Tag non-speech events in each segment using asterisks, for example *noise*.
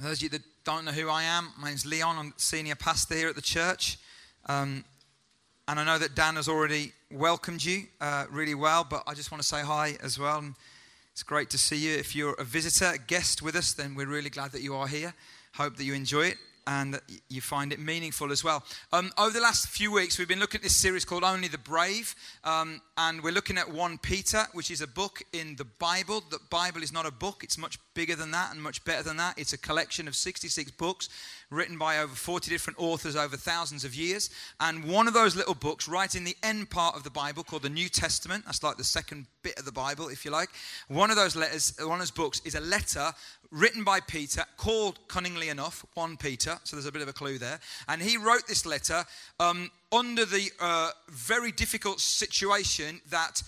those of you that don't know who I am, my name's Leon. I'm senior pastor here at the church. Um, and I know that Dan has already welcomed you uh, really well, but I just want to say hi as well. And it's great to see you. If you're a visitor, a guest with us, then we're really glad that you are here. Hope that you enjoy it and you find it meaningful as well. Um, over the last few weeks, we've been looking at this series called Only the Brave, um, and we're looking at 1 Peter, which is a book in the Bible. The Bible is not a book, it's much bigger than that and much better than that. It's a collection of 66 books written by over 40 different authors over thousands of years. And one of those little books, right in the end part of the Bible, called the New Testament, that's like the second bit of the Bible, if you like. One of those letters, one of those books, is a letter written by Peter, called cunningly enough 1 Peter. So there's a bit of a clue there. And he wrote this letter um, under the uh, very difficult situation that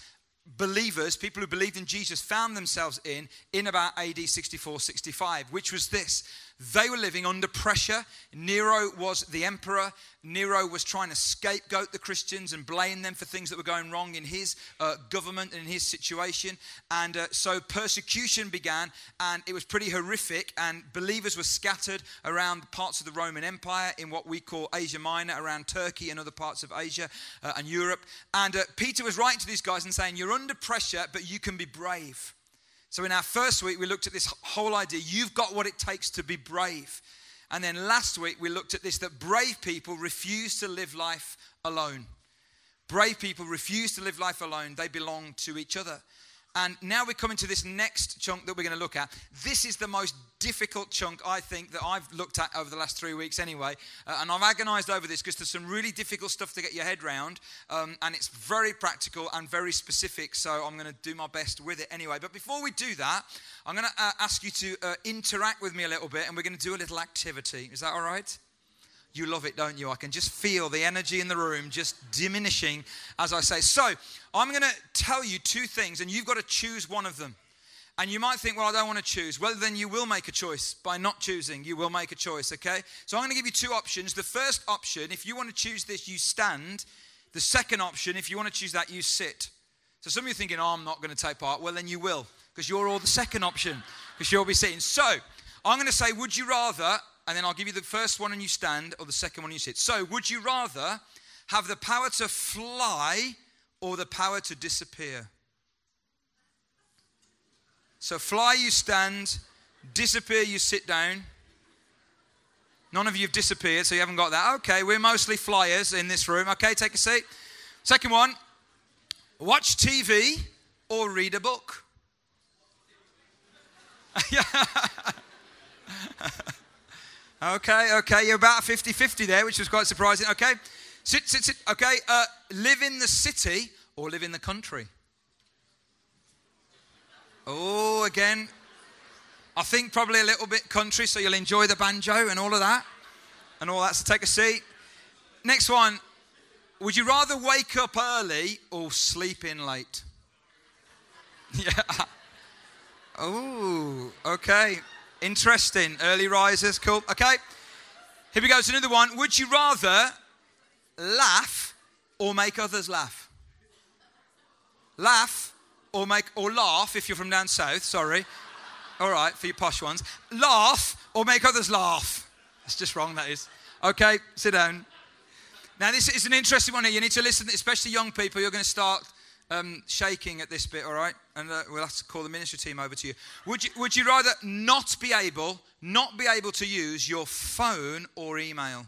believers, people who believed in Jesus, found themselves in in about AD 64 65, which was this they were living under pressure. Nero was the emperor. Nero was trying to scapegoat the Christians and blame them for things that were going wrong in his uh, government and in his situation. And uh, so persecution began, and it was pretty horrific. And believers were scattered around parts of the Roman Empire in what we call Asia Minor, around Turkey and other parts of Asia uh, and Europe. And uh, Peter was writing to these guys and saying, You're under pressure, but you can be brave. So, in our first week, we looked at this whole idea you've got what it takes to be brave. And then last week, we looked at this that brave people refuse to live life alone. Brave people refuse to live life alone, they belong to each other. And now we're coming to this next chunk that we're going to look at. This is the most difficult chunk, I think, that I've looked at over the last three weeks anyway. Uh, and I've agonized over this because there's some really difficult stuff to get your head around. Um, and it's very practical and very specific. So I'm going to do my best with it anyway. But before we do that, I'm going to uh, ask you to uh, interact with me a little bit and we're going to do a little activity. Is that all right? You love it, don't you? I can just feel the energy in the room just diminishing as I say. So, I'm going to tell you two things, and you've got to choose one of them. And you might think, well, I don't want to choose. Well, then you will make a choice. By not choosing, you will make a choice, okay? So I'm going to give you two options. The first option, if you want to choose this, you stand. The second option, if you want to choose that, you sit. So some of you are thinking, oh, I'm not going to take part. Well, then you will, because you're all the second option, because you'll be sitting. So I'm going to say, would you rather and then I'll give you the first one and you stand, or the second one you sit. So, would you rather have the power to fly or the power to disappear? So, fly, you stand, disappear, you sit down. None of you have disappeared, so you haven't got that. Okay, we're mostly flyers in this room. Okay, take a seat. Second one watch TV or read a book. *laughs* *laughs* Okay, okay, you're about 50 50 there, which was quite surprising. Okay, sit, sit, sit. Okay, uh, live in the city or live in the country? Oh, again, I think probably a little bit country, so you'll enjoy the banjo and all of that and all that. So take a seat. Next one. Would you rather wake up early or sleep in late? *laughs* Yeah. Oh, okay. Interesting. Early risers, cool. Okay. Here we go. It's another one. Would you rather laugh or make others laugh? Laugh or make or laugh if you're from down south, sorry. All right, for your posh ones. Laugh or make others laugh. That's just wrong, that is. Okay, sit down. Now, this is an interesting one here. You need to listen, especially young people. You're going to start um, shaking at this bit, all right? And uh, we'll have to call the ministry team over to you. Would you. would you rather not be able, not be able to use your phone or email?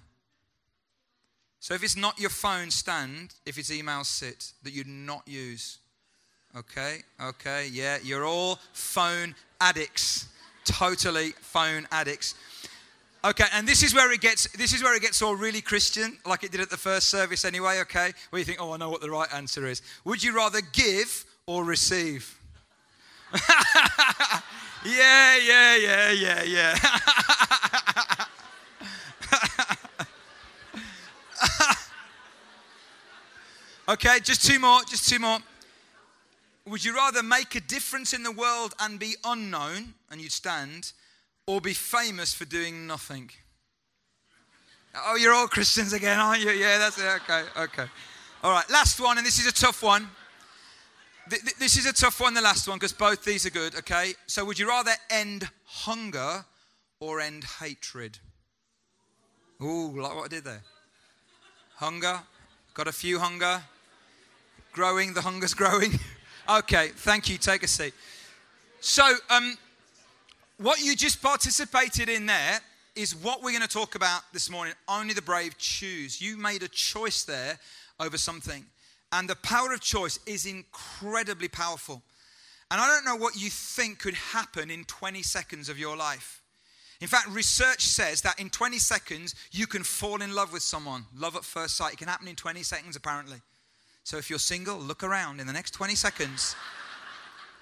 So if it's not your phone, stand. If it's email, sit. That you'd not use. Okay, okay, yeah, you're all phone addicts. Totally phone addicts. Okay, and this is where it gets this is where it gets all really Christian, like it did at the first service anyway, okay? Where you think, oh, I know what the right answer is. Would you rather give or receive? *laughs* yeah, yeah, yeah, yeah, yeah. *laughs* okay, just two more, just two more. Would you rather make a difference in the world and be unknown, and you'd stand, or be famous for doing nothing. Oh, you're all Christians again, aren't you? Yeah, that's it. Okay, okay. All right, last one, and this is a tough one. This is a tough one, the last one, because both these are good, okay? So, would you rather end hunger or end hatred? Ooh, like what I did there. Hunger. Got a few hunger. Growing. The hunger's *laughs* growing. okay, thank you. Take a seat. So, um, what you just participated in there is what we're going to talk about this morning. Only the brave choose. You made a choice there over something. And the power of choice is incredibly powerful. And I don't know what you think could happen in 20 seconds of your life. In fact, research says that in 20 seconds, you can fall in love with someone. Love at first sight. It can happen in 20 seconds, apparently. So if you're single, look around in the next 20 seconds.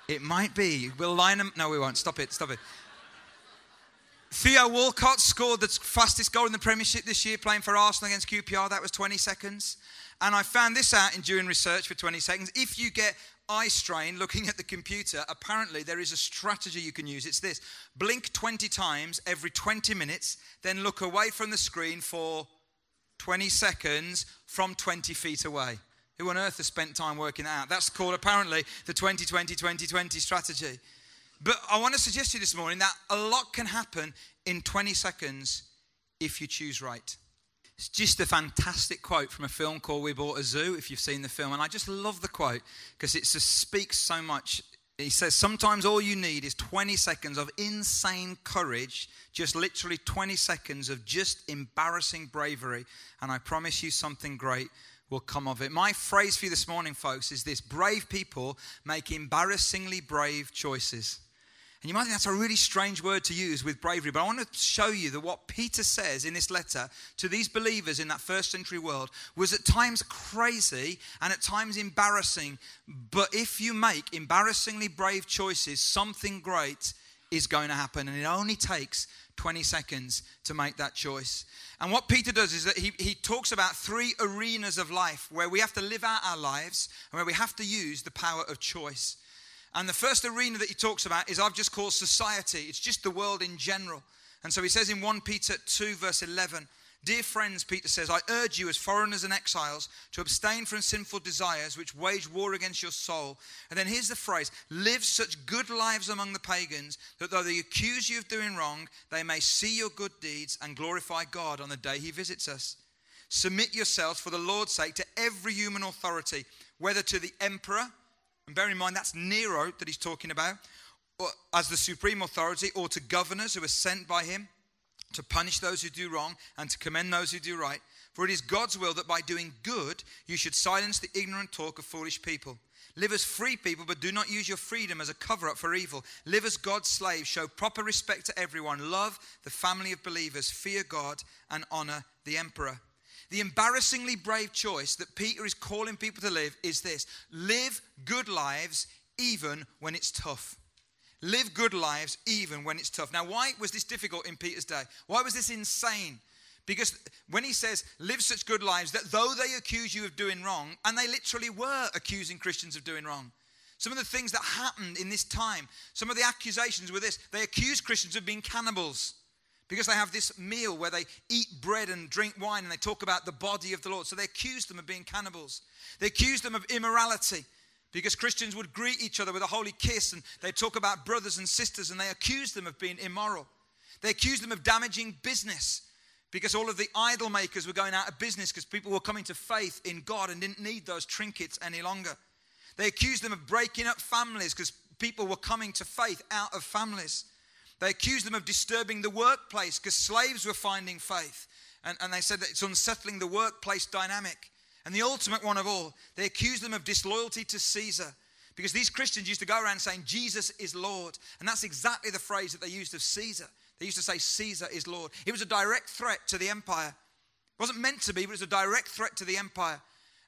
it might be. We'll line them. No, we won't. Stop it. Stop it. Theo Walcott scored the fastest goal in the Premiership this year, playing for Arsenal against QPR. That was 20 seconds. And I found this out in doing research for 20 seconds. If you get eye strain looking at the computer, apparently there is a strategy you can use. It's this blink 20 times every 20 minutes, then look away from the screen for 20 seconds from 20 feet away. Who on earth has spent time working out? That's called apparently the 2020 2020 strategy. But I want to suggest to you this morning that a lot can happen in 20 seconds if you choose right. It's just a fantastic quote from a film called We Bought a Zoo, if you've seen the film. And I just love the quote because it just speaks so much. He says, Sometimes all you need is 20 seconds of insane courage, just literally 20 seconds of just embarrassing bravery. And I promise you something great will come of it. My phrase for you this morning, folks, is this brave people make embarrassingly brave choices. And you might think that's a really strange word to use with bravery, but I want to show you that what Peter says in this letter to these believers in that first century world was at times crazy and at times embarrassing. But if you make embarrassingly brave choices, something great is going to happen. And it only takes 20 seconds to make that choice. And what Peter does is that he, he talks about three arenas of life where we have to live out our lives and where we have to use the power of choice. And the first arena that he talks about is I've just called society. It's just the world in general. And so he says in 1 Peter 2, verse 11, Dear friends, Peter says, I urge you as foreigners and exiles to abstain from sinful desires which wage war against your soul. And then here's the phrase live such good lives among the pagans that though they accuse you of doing wrong, they may see your good deeds and glorify God on the day he visits us. Submit yourselves for the Lord's sake to every human authority, whether to the emperor and bear in mind, that's Nero that he's talking about, as the supreme authority, or to governors who are sent by him to punish those who do wrong and to commend those who do right. For it is God's will that by doing good, you should silence the ignorant talk of foolish people. Live as free people, but do not use your freedom as a cover up for evil. Live as God's slaves. Show proper respect to everyone. Love the family of believers. Fear God and honor the emperor. The embarrassingly brave choice that Peter is calling people to live is this live good lives even when it's tough. Live good lives even when it's tough. Now, why was this difficult in Peter's day? Why was this insane? Because when he says, live such good lives, that though they accuse you of doing wrong, and they literally were accusing Christians of doing wrong. Some of the things that happened in this time, some of the accusations were this they accused Christians of being cannibals because they have this meal where they eat bread and drink wine and they talk about the body of the Lord. So they accuse them of being cannibals. They accuse them of immorality because Christians would greet each other with a holy kiss and they talk about brothers and sisters and they accuse them of being immoral. They accuse them of damaging business because all of the idol makers were going out of business because people were coming to faith in God and didn't need those trinkets any longer. They accused them of breaking up families because people were coming to faith out of families. They accused them of disturbing the workplace because slaves were finding faith. And, and they said that it's unsettling the workplace dynamic. And the ultimate one of all, they accused them of disloyalty to Caesar because these Christians used to go around saying, Jesus is Lord. And that's exactly the phrase that they used of Caesar. They used to say, Caesar is Lord. It was a direct threat to the empire. It wasn't meant to be, but it was a direct threat to the empire.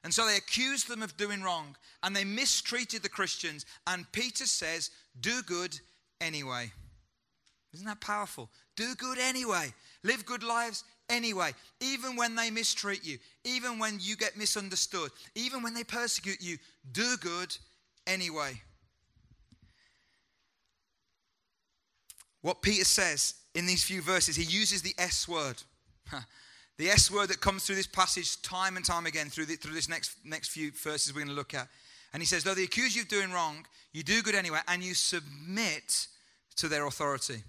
And so they accused them of doing wrong and they mistreated the Christians. And Peter says, Do good anyway. Isn't that powerful? Do good anyway. Live good lives anyway. Even when they mistreat you, even when you get misunderstood, even when they persecute you, do good anyway. What Peter says in these few verses, he uses the S word. *laughs* the S word that comes through this passage time and time again through, the, through this next, next few verses we're going to look at. And he says, though they accuse you of doing wrong, you do good anyway, and you submit to their authority.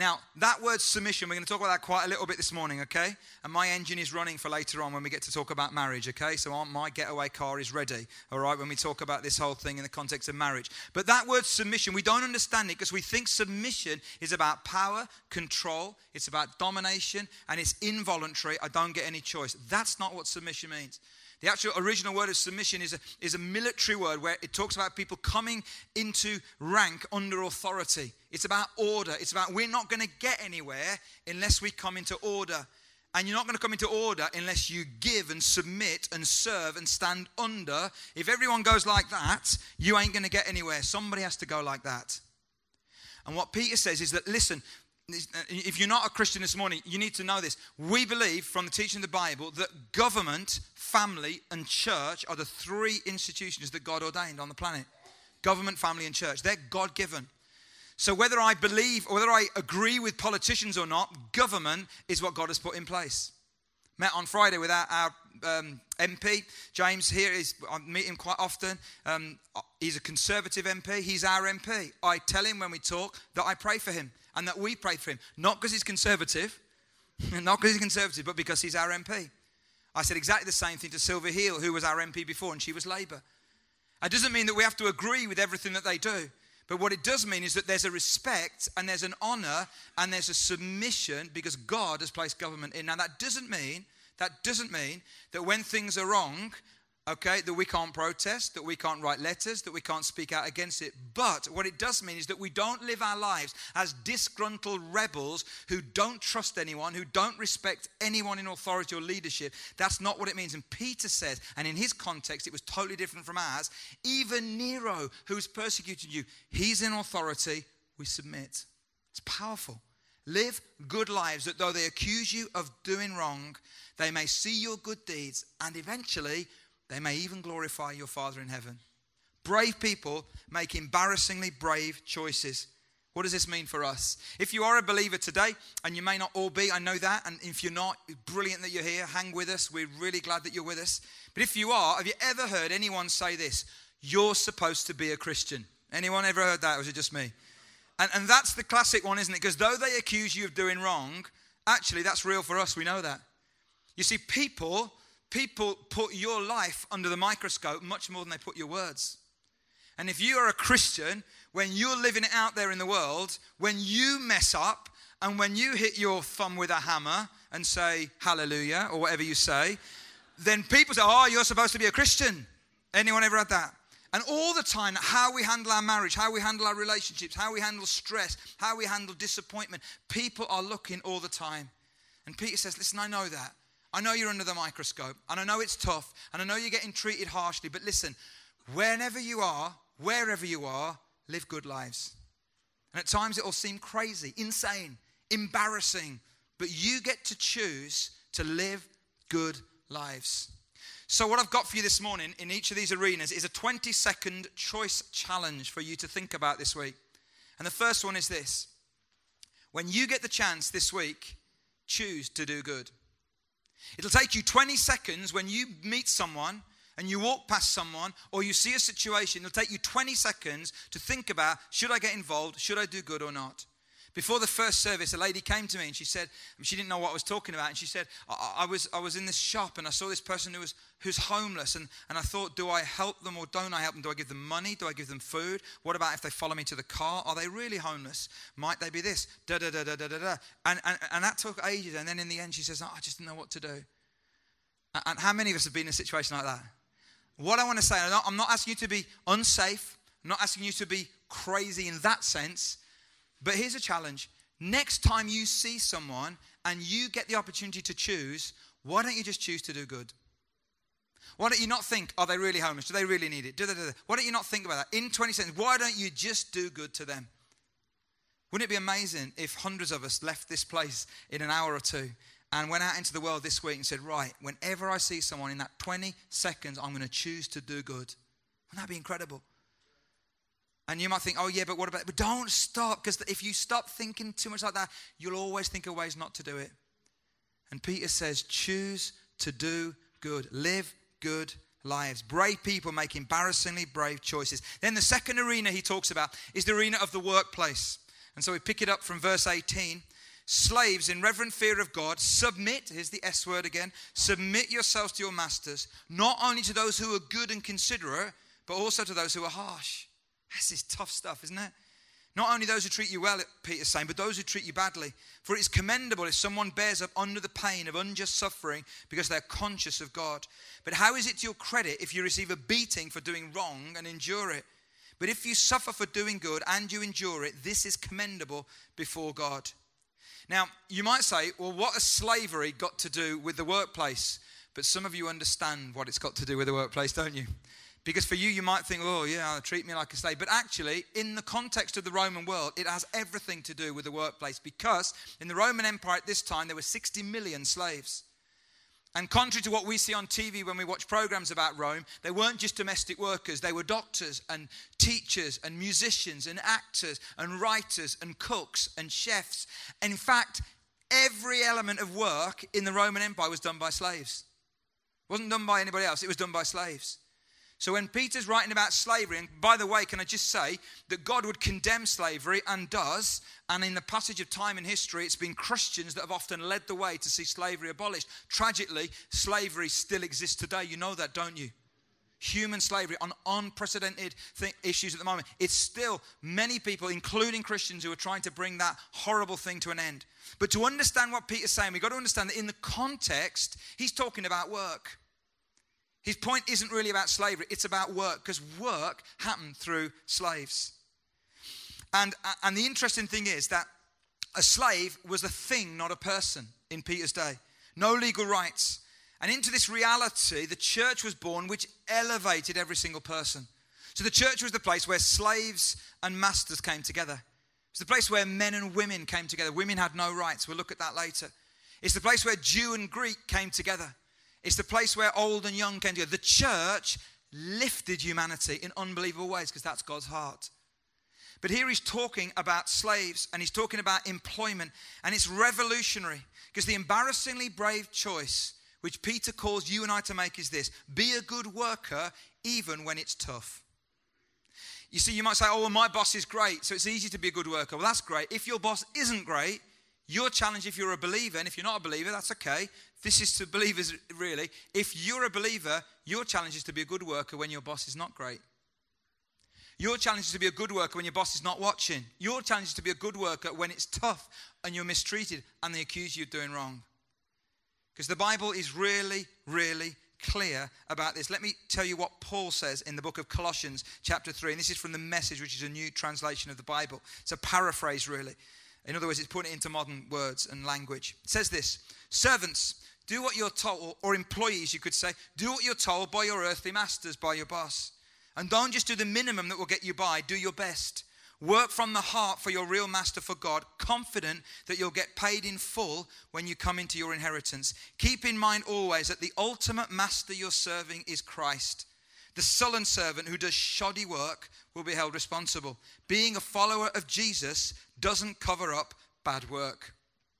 Now, that word submission, we're going to talk about that quite a little bit this morning, okay? And my engine is running for later on when we get to talk about marriage, okay? So my getaway car is ready, all right, when we talk about this whole thing in the context of marriage. But that word submission, we don't understand it because we think submission is about power, control, it's about domination, and it's involuntary. I don't get any choice. That's not what submission means. The actual original word of submission is a, is a military word where it talks about people coming into rank under authority. It's about order. It's about we're not going to get anywhere unless we come into order. And you're not going to come into order unless you give and submit and serve and stand under. If everyone goes like that, you ain't going to get anywhere. Somebody has to go like that. And what Peter says is that, listen, Uh, if you're not a Christian this morning, you need to know this. We believe from the teaching of the Bible that government, family, and church are the three institutions that God ordained on the planet government, family, and church. They're God given. So whether I believe or whether I agree with politicians or not, government is what God has put in place. Met on Friday with our, our um, MP, James here is, I meet him quite often. Um, he's a conservative MP. He's our MP. I tell him when we talk that I pray for him and that we pray for him. Not because he's conservative, *laughs* not because he's conservative, but because he's our MP. I said exactly the same thing to Sylvia Heal, who was our MP before, and she was Labour. It doesn't mean that we have to agree with everything that they do. But what it does mean is that there's a respect and there's an honor and there's a submission because God has placed government in. Now, that doesn't mean, that doesn't mean that when things are wrong, okay, that we can't protest, that we can't write letters, that we can't speak out against it. But what it does mean is that we don't live our lives as disgruntled rebels who don't trust anyone, who don't respect anyone in authority or leadership. That's not what it means. And Peter says, and in his context, it was totally different from ours. Even Nero, who's persecuted you, he's in authority. We submit. It's powerful. Live good lives that though they accuse you of doing wrong, they may see your good deeds and eventually they may even glorify your Father in heaven. Brave people make embarrassingly brave choices. What does this mean for us? If you are a believer today, and you may not all be, I know that, and if you're not, brilliant that you're here. Hang with us. We're really glad that you're with us. But if you are, have you ever heard anyone say this? You're supposed to be a Christian. Anyone ever heard that? Or was it just me? And, and that's the classic one, isn't it? Because though they accuse you of doing wrong, actually, that's real for us. We know that. You see, people people put your life under the microscope much more than they put your words. And if you are a Christian, when you're living it out there in the world, when you mess up and when you hit your thumb with a hammer and say hallelujah or whatever you say, then people say, Oh, you're supposed to be a Christian. Anyone ever had that? And all the time, how we handle our marriage, how we handle our relationships, how we handle stress, how we handle disappointment, people are looking all the time. And Peter says, Listen, I know that. I know you're under the microscope, and I know it's tough, and I know you're getting treated harshly, but listen, whenever you are, wherever you are, live good lives. And at times it will seem crazy, insane, embarrassing, but you get to choose to live good lives. So, what I've got for you this morning in each of these arenas is a 20 second choice challenge for you to think about this week. And the first one is this when you get the chance this week, choose to do good. It'll take you 20 seconds when you meet someone and you walk past someone or you see a situation, it'll take you 20 seconds to think about should I get involved? Should I do good or not? Before the first service, a lady came to me and she said, she didn't know what I was talking about. And she said, I, I, was, I was in this shop and I saw this person who was who's homeless. And, and I thought, do I help them or don't I help them? Do I give them money? Do I give them food? What about if they follow me to the car? Are they really homeless? Might they be this? Da da da da da da da. And, and, and that took ages. And then in the end, she says, I just didn't know what to do. And how many of us have been in a situation like that? What I want to say, I'm not, I'm not asking you to be unsafe. I'm not asking you to be crazy in that sense. But here's a challenge. Next time you see someone and you get the opportunity to choose, why don't you just choose to do good? Why don't you not think, oh, are they really homeless? Do they really need it? Why don't you not think about that? In 20 seconds, why don't you just do good to them? Wouldn't it be amazing if hundreds of us left this place in an hour or two and went out into the world this week and said, right, whenever I see someone in that 20 seconds, I'm going to choose to do good? Wouldn't that be incredible? And you might think, oh, yeah, but what about, but don't stop, because if you stop thinking too much like that, you'll always think of ways not to do it. And Peter says, choose to do good, live good lives. Brave people make embarrassingly brave choices. Then the second arena he talks about is the arena of the workplace. And so we pick it up from verse 18. Slaves, in reverent fear of God, submit, here's the S word again, submit yourselves to your masters, not only to those who are good and considerate, but also to those who are harsh. This is tough stuff, isn't it? Not only those who treat you well, Peter's saying, but those who treat you badly. For it is commendable if someone bears up under the pain of unjust suffering because they're conscious of God. But how is it to your credit if you receive a beating for doing wrong and endure it? But if you suffer for doing good and you endure it, this is commendable before God. Now, you might say, well, what has slavery got to do with the workplace? But some of you understand what it's got to do with the workplace, don't you? Because for you, you might think, oh, yeah, treat me like a slave. But actually, in the context of the Roman world, it has everything to do with the workplace. Because in the Roman Empire at this time, there were 60 million slaves. And contrary to what we see on TV when we watch programs about Rome, they weren't just domestic workers. They were doctors and teachers and musicians and actors and writers and cooks and chefs. And in fact, every element of work in the Roman Empire was done by slaves. It wasn't done by anybody else, it was done by slaves. So when Peter's writing about slavery, and by the way, can I just say that God would condemn slavery and does, and in the passage of time in history, it's been Christians that have often led the way to see slavery abolished. Tragically, slavery still exists today. You know that, don't you? Human slavery on unprecedented issues at the moment. It's still many people, including Christians, who are trying to bring that horrible thing to an end. But to understand what Peter's saying, we've got to understand that in the context, he's talking about work. His point isn't really about slavery, it's about work, because work happened through slaves. And, and the interesting thing is that a slave was a thing, not a person in Peter's day. No legal rights. And into this reality, the church was born, which elevated every single person. So the church was the place where slaves and masters came together. It's the place where men and women came together. Women had no rights. We'll look at that later. It's the place where Jew and Greek came together. It's the place where old and young came together. The church lifted humanity in unbelievable ways because that's God's heart. But here he's talking about slaves and he's talking about employment, and it's revolutionary because the embarrassingly brave choice which Peter calls you and I to make is this be a good worker even when it's tough. You see, you might say, oh, well, my boss is great, so it's easy to be a good worker. Well, that's great. If your boss isn't great, your challenge, if you're a believer, and if you're not a believer, that's okay. This is to believers, really. If you're a believer, your challenge is to be a good worker when your boss is not great. Your challenge is to be a good worker when your boss is not watching. Your challenge is to be a good worker when it's tough and you're mistreated and they accuse you of doing wrong. Because the Bible is really, really clear about this. Let me tell you what Paul says in the book of Colossians, chapter 3. And this is from the message, which is a new translation of the Bible. It's a paraphrase, really. In other words, it's putting it into modern words and language. It says this Servants, do what you're told, or employees, you could say, do what you're told by your earthly masters, by your boss. And don't just do the minimum that will get you by, do your best. Work from the heart for your real master for God, confident that you'll get paid in full when you come into your inheritance. Keep in mind always that the ultimate master you're serving is Christ. The sullen servant who does shoddy work will be held responsible. Being a follower of Jesus doesn't cover up bad work.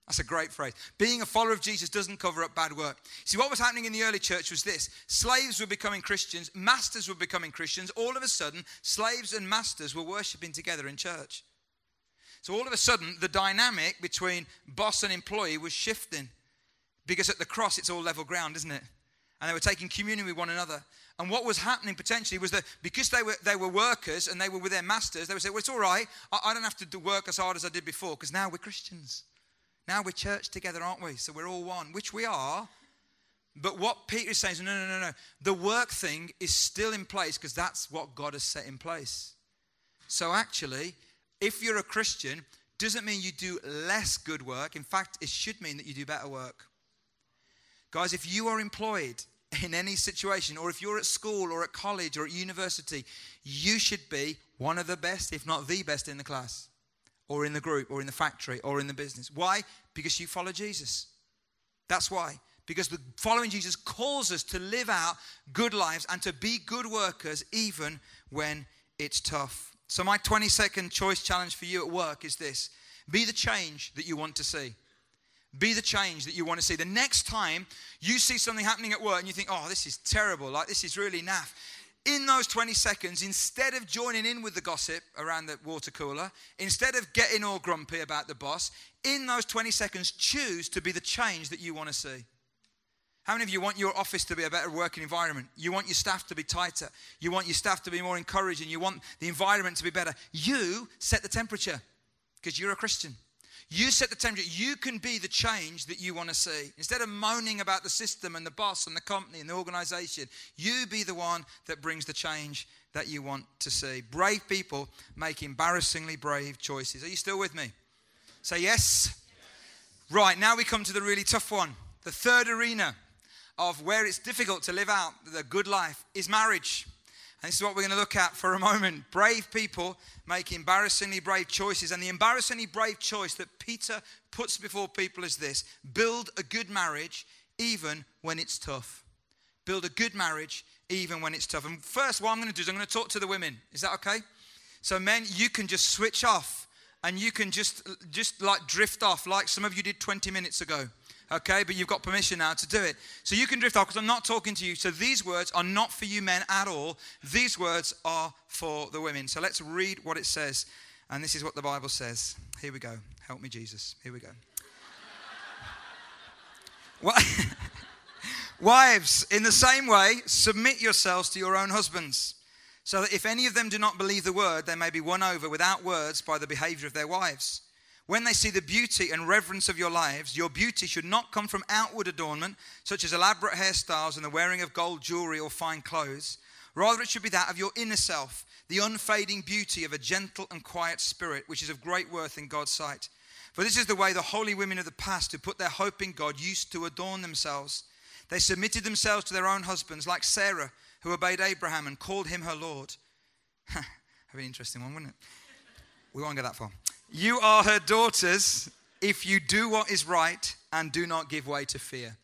That's a great phrase. Being a follower of Jesus doesn't cover up bad work. See, what was happening in the early church was this slaves were becoming Christians, masters were becoming Christians. All of a sudden, slaves and masters were worshiping together in church. So, all of a sudden, the dynamic between boss and employee was shifting because at the cross, it's all level ground, isn't it? And they were taking communion with one another. And what was happening potentially was that because they were, they were workers and they were with their masters, they would say, Well, it's all right. I, I don't have to work as hard as I did before because now we're Christians. Now we're church together, aren't we? So we're all one, which we are. But what Peter is saying is, no, no, no, no. The work thing is still in place because that's what God has set in place. So actually, if you're a Christian, doesn't mean you do less good work. In fact, it should mean that you do better work. Guys, if you are employed in any situation, or if you're at school or at college or at university, you should be one of the best, if not the best, in the class, or in the group, or in the factory, or in the business. Why? Because you follow Jesus. That's why. Because the following Jesus calls us to live out good lives and to be good workers even when it's tough. So, my 20 second choice challenge for you at work is this be the change that you want to see. Be the change that you want to see. The next time you see something happening at work and you think, oh, this is terrible, like this is really naff, in those 20 seconds, instead of joining in with the gossip around the water cooler, instead of getting all grumpy about the boss, in those 20 seconds, choose to be the change that you want to see. How many of you want your office to be a better working environment? You want your staff to be tighter. You want your staff to be more encouraging. You want the environment to be better. You set the temperature because you're a Christian. You set the temperature. You can be the change that you want to see. Instead of moaning about the system and the boss and the company and the organization, you be the one that brings the change that you want to see. Brave people make embarrassingly brave choices. Are you still with me? Say yes. yes. Right, now we come to the really tough one. The third arena of where it's difficult to live out the good life is marriage. And this is what we're going to look at for a moment. Brave people make embarrassingly brave choices. And the embarrassingly brave choice that Peter puts before people is this build a good marriage even when it's tough. Build a good marriage even when it's tough. And first, what I'm going to do is I'm going to talk to the women. Is that okay? So, men, you can just switch off and you can just, just like drift off, like some of you did 20 minutes ago okay? But you've got permission now to do it. So you can drift off because I'm not talking to you. So these words are not for you men at all. These words are for the women. So let's read what it says. And this is what the Bible says. Here we go. Help me, Jesus. Here we go. *laughs* *laughs* Wives, in the same way, submit yourselves to your own husbands, so that if any of them do not believe the word, they may be won over without words by the behavior of their wives when they see the beauty and reverence of your lives, your beauty should not come from outward adornment, such as elaborate hairstyles and the wearing of gold jewelry or fine clothes. Rather, it should be that of your inner self, the unfading beauty of a gentle and quiet spirit, which is of great worth in God's sight. For this is the way the holy women of the past who put their hope in God used to adorn themselves. They submitted themselves to their own husbands, like Sarah, who obeyed Abraham and called him her Lord. *laughs* That'd an interesting one, wouldn't it? We won't go that far. You are her daughters if you do what is right and do not give way to fear.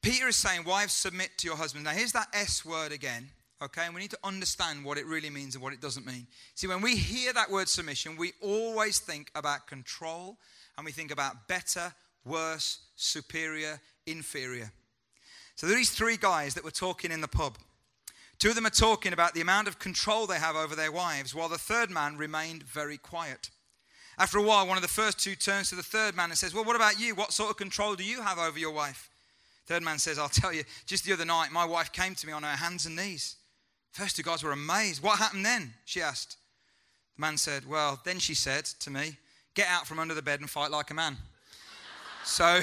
Peter is saying, Wives, submit to your husband. Now, here's that S word again, okay? And we need to understand what it really means and what it doesn't mean. See, when we hear that word submission, we always think about control and we think about better, worse, superior, inferior. So, there are these three guys that were talking in the pub. Two of them are talking about the amount of control they have over their wives, while the third man remained very quiet. After a while, one of the first two turns to the third man and says, Well, what about you? What sort of control do you have over your wife? Third man says, I'll tell you, just the other night, my wife came to me on her hands and knees. First two guys were amazed. What happened then? She asked. The man said, Well, then she said to me, Get out from under the bed and fight like a man. so,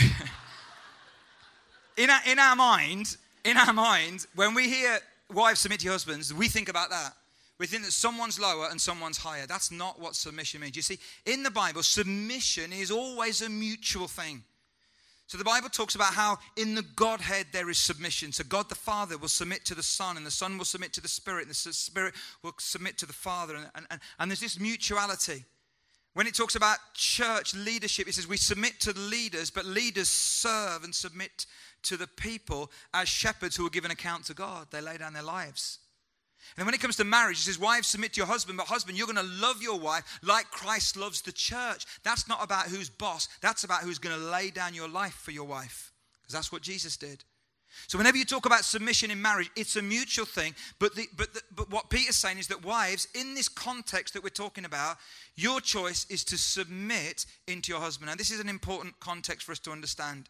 *laughs* in our, in our mind, in our mind, when we hear wives submit to husbands, we think about that. We think that someone's lower and someone's higher. That's not what submission means. You see, in the Bible, submission is always a mutual thing. So the Bible talks about how in the Godhead there is submission. So God the Father will submit to the Son, and the Son will submit to the Spirit, and the Spirit will submit to the Father. And, and, and, there's this mutuality. When it talks about church leadership, it says we submit to the leaders, but leaders serve and submit to the people as shepherds who will give an account to God. They lay down their lives. And when it comes to marriage, it says, Wives, submit to your husband, but husband, you're going to love your wife like Christ loves the church. That's not about who's boss, that's about who's going to lay down your life for your wife, because that's what Jesus did. So, whenever you talk about submission in marriage, it's a mutual thing. But, the, but, the, but what Peter's saying is that, wives, in this context that we're talking about, your choice is to submit into your husband. And this is an important context for us to understand.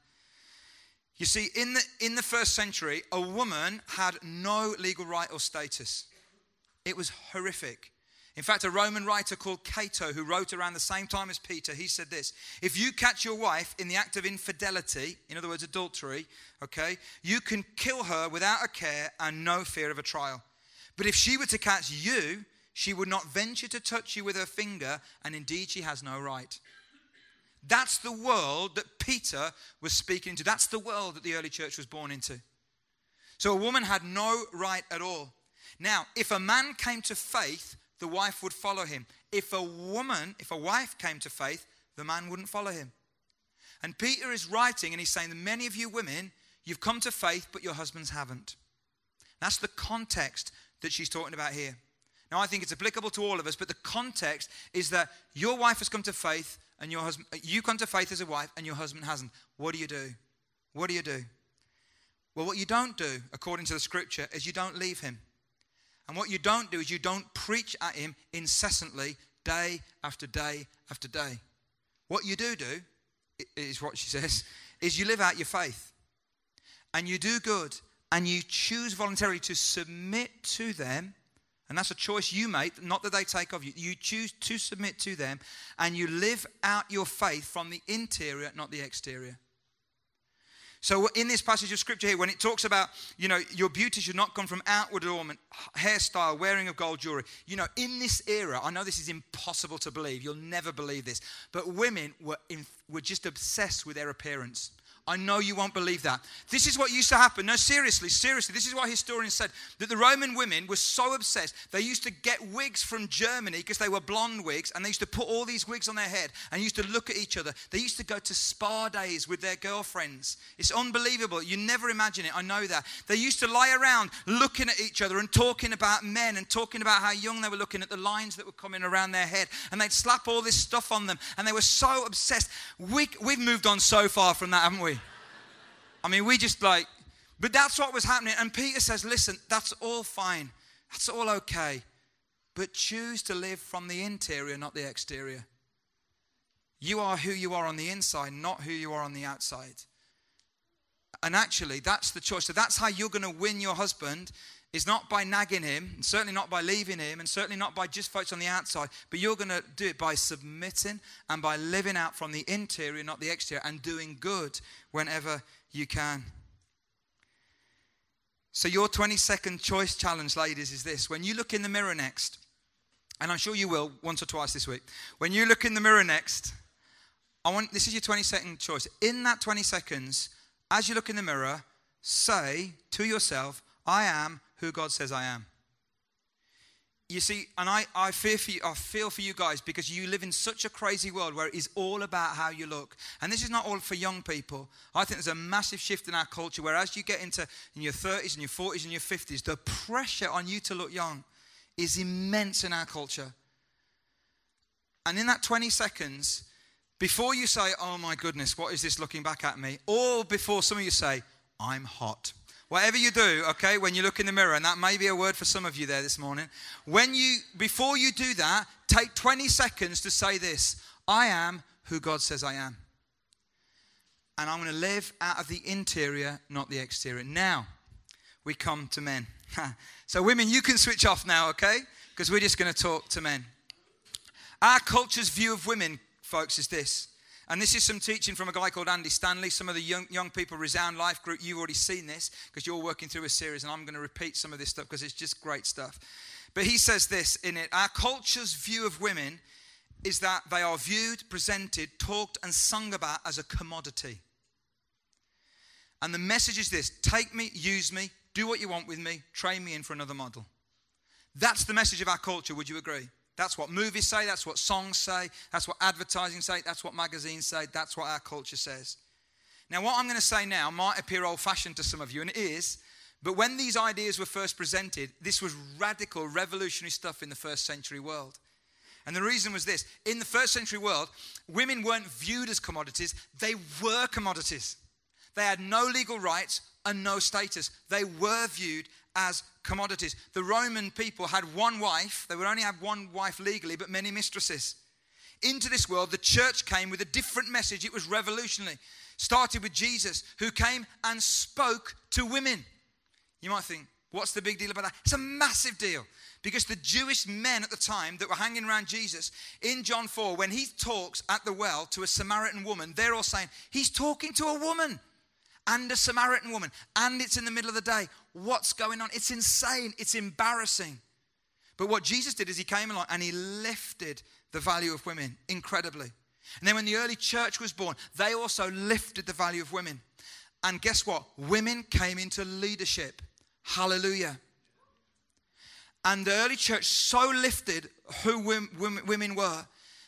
You see, in the, in the first century, a woman had no legal right or status. It was horrific. In fact, a Roman writer called Cato, who wrote around the same time as Peter, he said this If you catch your wife in the act of infidelity, in other words, adultery, okay, you can kill her without a care and no fear of a trial. But if she were to catch you, she would not venture to touch you with her finger, and indeed she has no right. That's the world that Peter was speaking to. That's the world that the early church was born into. So a woman had no right at all. Now, if a man came to faith, the wife would follow him. If a woman, if a wife came to faith, the man wouldn't follow him. And Peter is writing and he's saying that many of you women, you've come to faith, but your husbands haven't. That's the context that she's talking about here. Now, I think it's applicable to all of us, but the context is that your wife has come to faith, and your husband, you come to faith as a wife and your husband hasn't. What do you do? What do you do? Well, what you don't do, according to the scripture, is you don't leave him. And what you don't do is you don't preach at him incessantly, day after day after day. What you do do, is what she *laughs* says, is you live out your faith. And you do good. And you choose voluntarily to submit to them. And that's a choice you make, not that they take of you. You choose to submit to them. And you live out your faith from the interior, not the exterior. So in this passage of scripture here, when it talks about, you know, your beauty should not come from outward adornment, hairstyle, wearing of gold jewelry. You know, in this era, I know this is impossible to believe. You'll never believe this. But women were, in, were just obsessed with their appearance. I know you won't believe that. This is what used to happen. No, seriously, seriously. This is what historians said that the Roman women were so obsessed. They used to get wigs from Germany because they were blonde wigs, and they used to put all these wigs on their head and used to look at each other. They used to go to spa days with their girlfriends. It's unbelievable. You never imagine it. I know that. They used to lie around looking at each other and talking about men and talking about how young they were looking at the lines that were coming around their head. And they'd slap all this stuff on them, and they were so obsessed. We, we've moved on so far from that, haven't we? I mean, we just like, but that's what was happening. And Peter says, listen, that's all fine. That's all okay. But choose to live from the interior, not the exterior. You are who you are on the inside, not who you are on the outside. And actually, that's the choice. So that's how you're going to win your husband is not by nagging him, and certainly not by leaving him, and certainly not by just folks on the outside, but you're going to do it by submitting and by living out from the interior, not the exterior, and doing good whenever you can. So, your 20 second choice challenge, ladies, is this. When you look in the mirror next, and I'm sure you will once or twice this week, when you look in the mirror next, I want this is your 20 second choice. In that 20 seconds, as you look in the mirror, say to yourself, I am who God says I am. You see, and I, I, fear for you, I feel for you guys because you live in such a crazy world where it is all about how you look. And this is not all for young people. I think there's a massive shift in our culture where as you get into in your 30s and your 40s and your 50s, the pressure on you to look young is immense in our culture. And in that 20 seconds, before you say, oh my goodness, what is this looking back at me? Or before some of you say, I'm hot. Whatever you do, okay, when you look in the mirror, and that may be a word for some of you there this morning, when you, before you do that, take 20 seconds to say this I am who God says I am. And I'm going to live out of the interior, not the exterior. Now, we come to men. *laughs* so, women, you can switch off now, okay? Because we're just going to talk to men. Our culture's view of women, folks, is this and this is some teaching from a guy called Andy Stanley. Some of the young, young people, Resound Life Group, you've already seen this because you're working through a series, and I'm going to repeat some of this stuff because it's just great stuff. But he says this in it Our culture's view of women is that they are viewed, presented, talked, and sung about as a commodity. And the message is this take me, use me, do what you want with me, train me in for another model. That's the message of our culture, would you agree? That's what movies say, that's what songs say, that's what advertising say, that's what magazines say, that's what our culture says. Now, what I'm going to say now might appear old fashioned to some of you, and it is, but when these ideas were first presented, this was radical, revolutionary stuff in the first century world. And the reason was this in the first century world, women weren't viewed as commodities, they were commodities. They had no legal rights and no status. They were viewed as commodities. The Roman people had one wife, they would only have one wife legally, but many mistresses. Into this world, the church came with a different message. It was revolutionary. Started with Jesus, who came and spoke to women. You might think, what's the big deal about that? It's a massive deal because the Jewish men at the time that were hanging around Jesus in John 4, when he talks at the well to a Samaritan woman, they're all saying, He's talking to a woman and a Samaritan woman, and it's in the middle of the day. What's going on? It's insane. It's embarrassing. But what Jesus did is he came along and he lifted the value of women incredibly. And then when the early church was born, they also lifted the value of women. And guess what? Women came into leadership. Hallelujah. And the early church so lifted who women were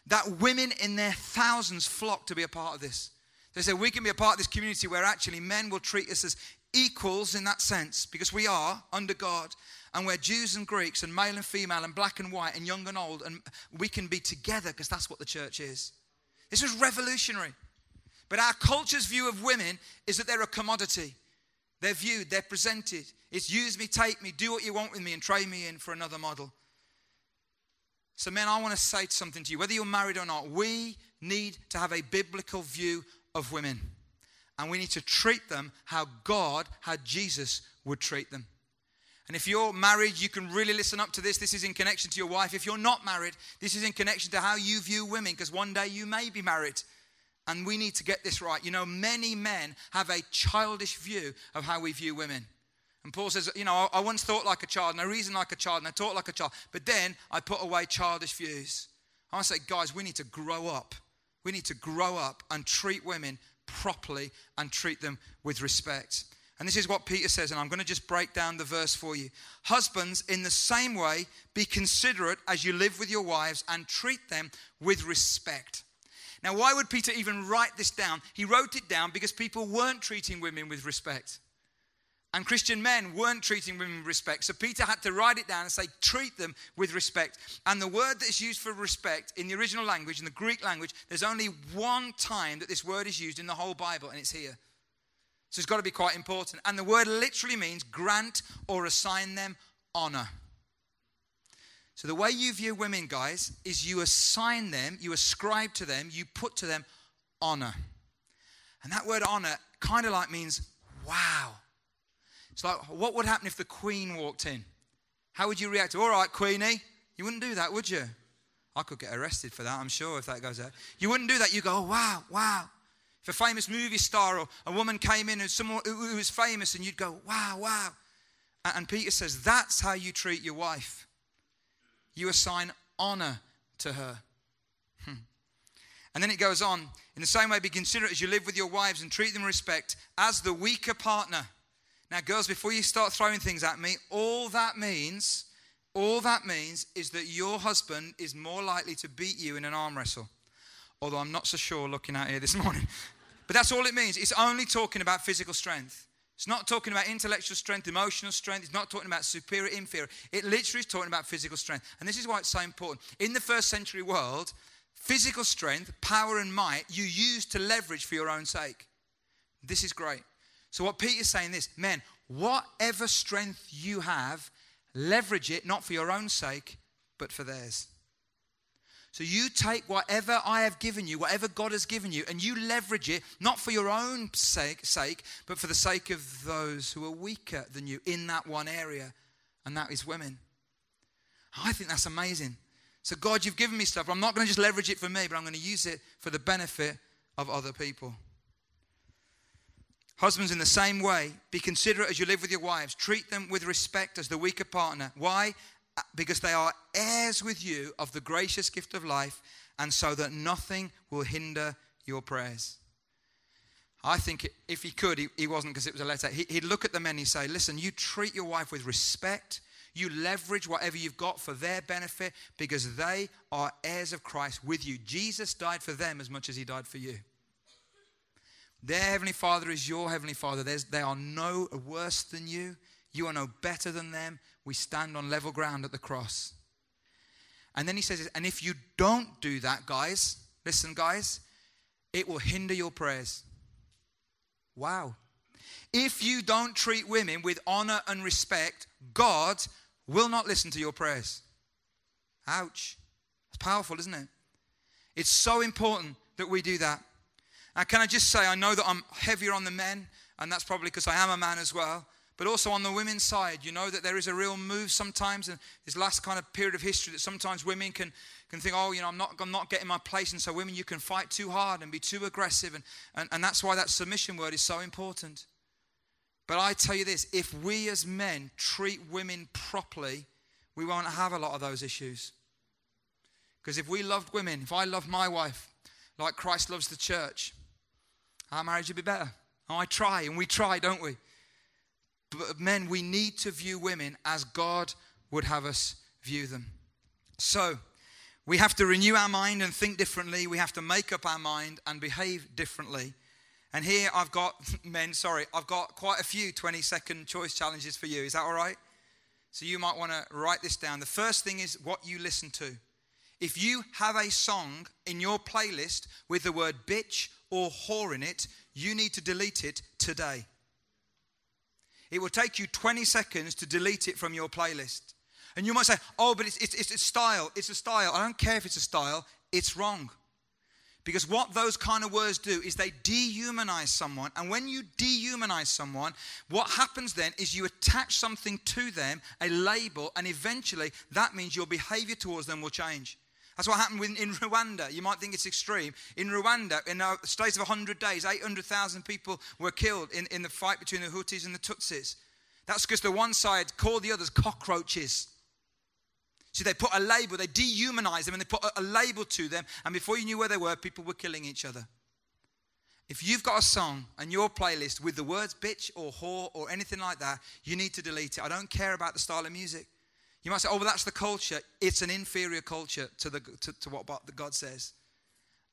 that women in their thousands flocked to be a part of this. They said we can be a part of this community where actually men will treat us as equals in that sense because we are under God and we're Jews and Greeks and male and female and black and white and young and old and we can be together because that's what the church is. This was revolutionary. But our culture's view of women is that they're a commodity. They're viewed, they're presented. It's use me, take me, do what you want with me, and trade me in for another model. So, men, I want to say something to you. Whether you're married or not, we need to have a biblical view of women. And we need to treat them how God, how Jesus would treat them. And if you're married, you can really listen up to this. This is in connection to your wife. If you're not married, this is in connection to how you view women, because one day you may be married. And we need to get this right. You know, many men have a childish view of how we view women. And Paul says, you know, I once thought like a child, and I reasoned like a child, and I taught like a child, but then I put away childish views. I say, guys, we need to grow up. We need to grow up and treat women properly and treat them with respect. And this is what Peter says, and I'm going to just break down the verse for you. Husbands, in the same way, be considerate as you live with your wives and treat them with respect. Now, why would Peter even write this down? He wrote it down because people weren't treating women with respect. And Christian men weren't treating women with respect. So Peter had to write it down and say, treat them with respect. And the word that is used for respect in the original language, in the Greek language, there's only one time that this word is used in the whole Bible, and it's here. So it's got to be quite important. And the word literally means grant or assign them honor. So the way you view women, guys, is you assign them, you ascribe to them, you put to them honor. And that word honor kind of like means wow. It's like, what would happen if the queen walked in? How would you react? All right, queenie. You wouldn't do that, would you? I could get arrested for that, I'm sure, if that goes out. You wouldn't do that. You go, oh, wow, wow. If a famous movie star or a woman came in and someone who was famous, and you'd go, wow, wow. And Peter says, that's how you treat your wife you assign honor to her. Hmm. And then it goes on in the same way, be considerate as you live with your wives and treat them with respect as the weaker partner. Now, girls, before you start throwing things at me, all that means, all that means is that your husband is more likely to beat you in an arm wrestle. Although I'm not so sure looking out here this *laughs* morning. But that's all it means. It's only talking about physical strength. It's not talking about intellectual strength, emotional strength. It's not talking about superior, inferior. It literally is talking about physical strength. And this is why it's so important. In the first century world, physical strength, power, and might you use to leverage for your own sake. This is great. So, what Peter's saying is, men, whatever strength you have, leverage it not for your own sake, but for theirs. So you take whatever I have given you, whatever God has given you, and you leverage it not for your own sake, sake, but for the sake of those who are weaker than you in that one area, and that is women. I think that's amazing. So, God, you've given me stuff, I'm not going to just leverage it for me, but I'm going to use it for the benefit of other people. Husbands, in the same way, be considerate as you live with your wives. Treat them with respect as the weaker partner. Why? Uh, because they are heirs with you of the gracious gift of life, and so that nothing will hinder your prayers. I think if he could, he, wasn't because it was a letter. He, would look at the men and say, Listen, you treat your wife with respect. You leverage whatever you've got for their benefit because they are heirs of Christ with you. Jesus died for them as much as he died for you. Their Heavenly Father is your Heavenly Father. There's, they are no worse than you. You are no better than them. We stand on level ground at the cross. And then he says, and if you don't do that, guys, listen, guys, it will hinder your prayers. Wow. If you don't treat women with honor and respect, God will not listen to your prayers. Ouch. It's powerful, isn't it? It's so important that we do that. Now, can I just say, I know that I'm heavier on the men, and that's probably because I am a man as well. But also on the women's side, you know that there is a real move sometimes, and this last kind of period of history that sometimes women can, can think, oh, you know, I'm not, I'm not getting my place. And so women, you can fight too hard and be too aggressive. And, and, and that's why that submission word is so important. But I tell you this if we as men treat women properly, we won't have a lot of those issues. Because if we loved women, if I loved my wife like Christ loves the church, our marriage would be better. Oh, I try, and we try, don't we? But men, we need to view women as God would have us view them. So, we have to renew our mind and think differently. We have to make up our mind and behave differently. And here I've got, *laughs* men, sorry, I've got quite a few 20 second choice challenges for you. Is that all right? So you might want to write this down. The first thing is what you listen to. If you have a song in your playlist with the word bitch or whore in it, you need to delete it today. it will take you 20 seconds to delete it from your playlist. And you might say, oh, but it's, it's, it's a style. It's a style. I don't care if it's a style, it's wrong. Because what those kind of words do is they dehumanize someone. And when you dehumanize someone, what happens then is you attach something to them, a label, and eventually that means your behavior towards them will change. That's what happened in, Rwanda. You might think it's extreme. In Rwanda, in a space of 100 days, 800,000 people were killed in, in the fight between the Hutus and the Tutsis. That's because the one side called the others cockroaches. See, they put a label, they dehumanized them, and they put a, a label to them, and before you knew where they were, people were killing each other. If you've got a song on your playlist with the words bitch or whore or anything like that, you need to delete it. I don't care about the style of music. You might say, oh, well, that's the culture. It's an inferior culture to, the, to, to what God says.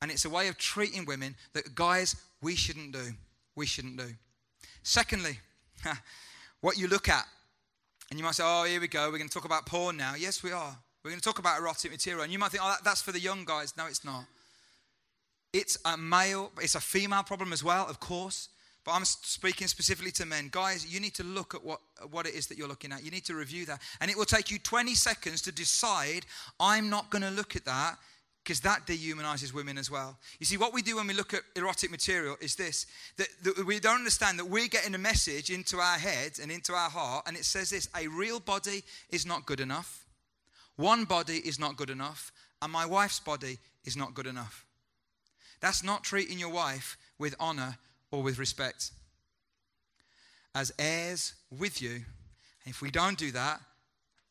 And it's a way of treating women that, guys, we shouldn't do. We shouldn't do. Secondly, *laughs* what you look at. And you might say, oh, here we go. We're going to talk about porn now. Yes, we are. We're going to talk about erotic material. And you might think, oh, that's for the young guys. No, it's not. It's a male, it's a female problem as well, of course. But I'm speaking specifically to men. Guys, you need to look at what, what it is that you're looking at. You need to review that. And it will take you 20 seconds to decide, I'm not going to look at that because that dehumanizes women as well. You see, what we do when we look at erotic material is this that, that, we don't understand that we're getting a message into our head and into our heart, and it says this a real body is not good enough, one body is not good enough, and my wife's body is not good enough. That's not treating your wife with honor or with respect. As heirs with you, if we don't do that,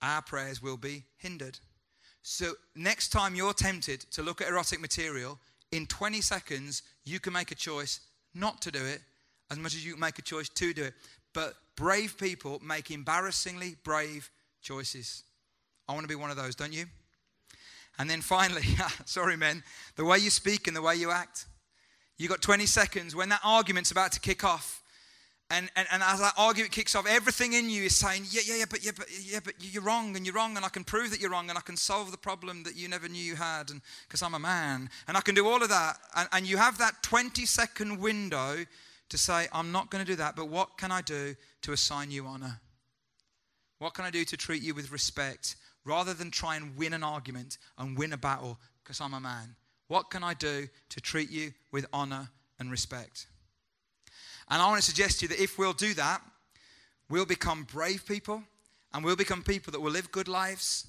our prayers will be hindered. So, next time you're tempted to look at erotic material, in 20 seconds, you can make a choice not to do it as much as you make a choice to do it. But brave people make embarrassingly brave choices. I want to be one of those, don't you? And then finally, *laughs* sorry, men, the way you speak and the way you act. You got 20 seconds when that argument's about to kick off. And, and, and as that argument kicks off, everything in you is saying, yeah, yeah, yeah, but yeah, but yeah, but you're wrong, and you're wrong, and I can prove that you're wrong, and I can solve the problem that you never knew you had, and because I'm a man, and I can do all of that. And, and you have that 20 second window to say, I'm not going to do that, but what can I do to assign you honor? What can I do to treat you with respect rather than try and win an argument and win a battle because I'm a man? What can I do to treat you with honor and respect? And I want to suggest to you that if we'll do that, we'll become brave people and we'll become people that will live good lives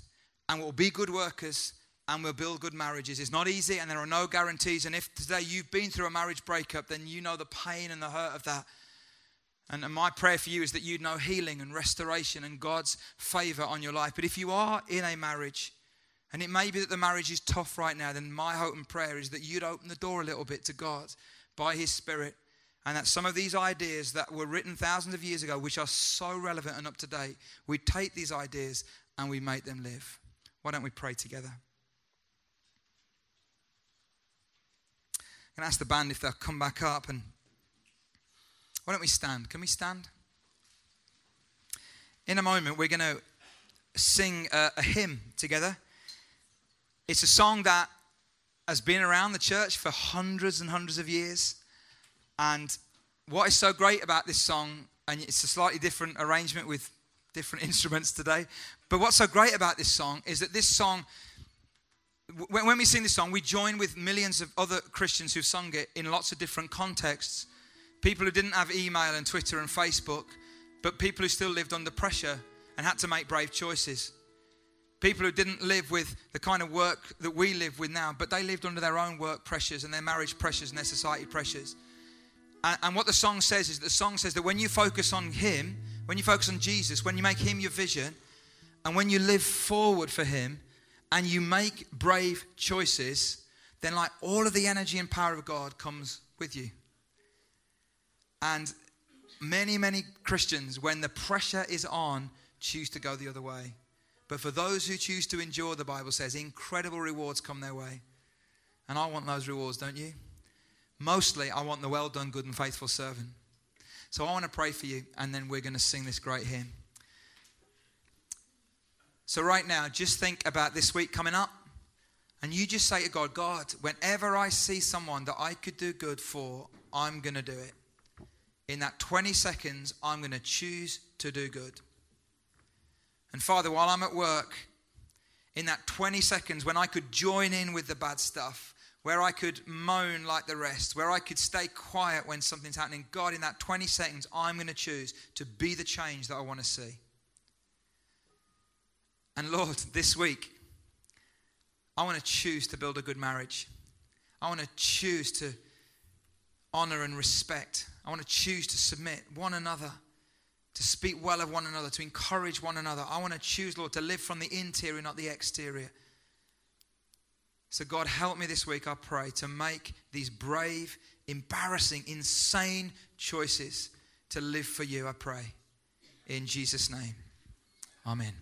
and will be good workers and we'll build good marriages. It's not easy and there are no guarantees. And if today you've been through a marriage breakup, then you know the pain and the hurt of that. And, and my prayer for you is that you'd know healing and restoration and God's favor on your life. But if you are in a marriage, and it may be that the marriage is tough right now, then my hope and prayer is that you'd open the door a little bit to God by His Spirit. And that some of these ideas that were written thousands of years ago, which are so relevant and up to date, we take these ideas and we make them live. Why don't we pray together? I'm going to ask the band if they'll come back up and why don't we stand? Can we stand? In a moment, we're going to sing a, a hymn together. It's a song that has been around the church for hundreds and hundreds of years. And what is so great about this song, and it's a slightly different arrangement with different *laughs* instruments today, but what's so great about this song is that this song, when we sing this song, we join with millions of other Christians who've sung it in lots of different contexts. People who didn't have email and Twitter and Facebook, but people who still lived under pressure and had to make brave choices. People who didn't live with the kind of work that we live with now, but they lived under their own work pressures and their marriage pressures and their society pressures. And, and what the song says is the song says that when you focus on Him, when you focus on Jesus, when you make Him your vision, and when you live forward for Him, and you make brave choices, then like all of the energy and power of God comes with you. And many, many Christians, when the pressure is on, choose to go the other way. But for those who choose to endure, the Bible says, incredible rewards come their way. And I want those rewards, don't you? Mostly, I want the well done, good and faithful servant. So I want to pray for you, and then we're going to sing this great hymn. So, right now, just think about this week coming up, and you just say to God, God, whenever I see someone that I could do good for, I'm going to do it. in that 20 seconds, I'm going to choose to do good. And Father, while I'm at work, in that 20 seconds when I could join in with the bad stuff, where I could moan like the rest, where I could stay quiet when something's happening, God, in that 20 seconds, I'm going to choose to be the change that I want to see. And Lord, *laughs* this week, I want to choose to build a good marriage. I want to choose to honor and respect. I want to choose to submit one another, to speak well of one another, to encourage one another. I want to choose, Lord, to live from the interior, not the exterior. So, God, help me this week, I pray, to make these brave, embarrassing, insane choices to live for you, I pray. In Jesus' name. Amen.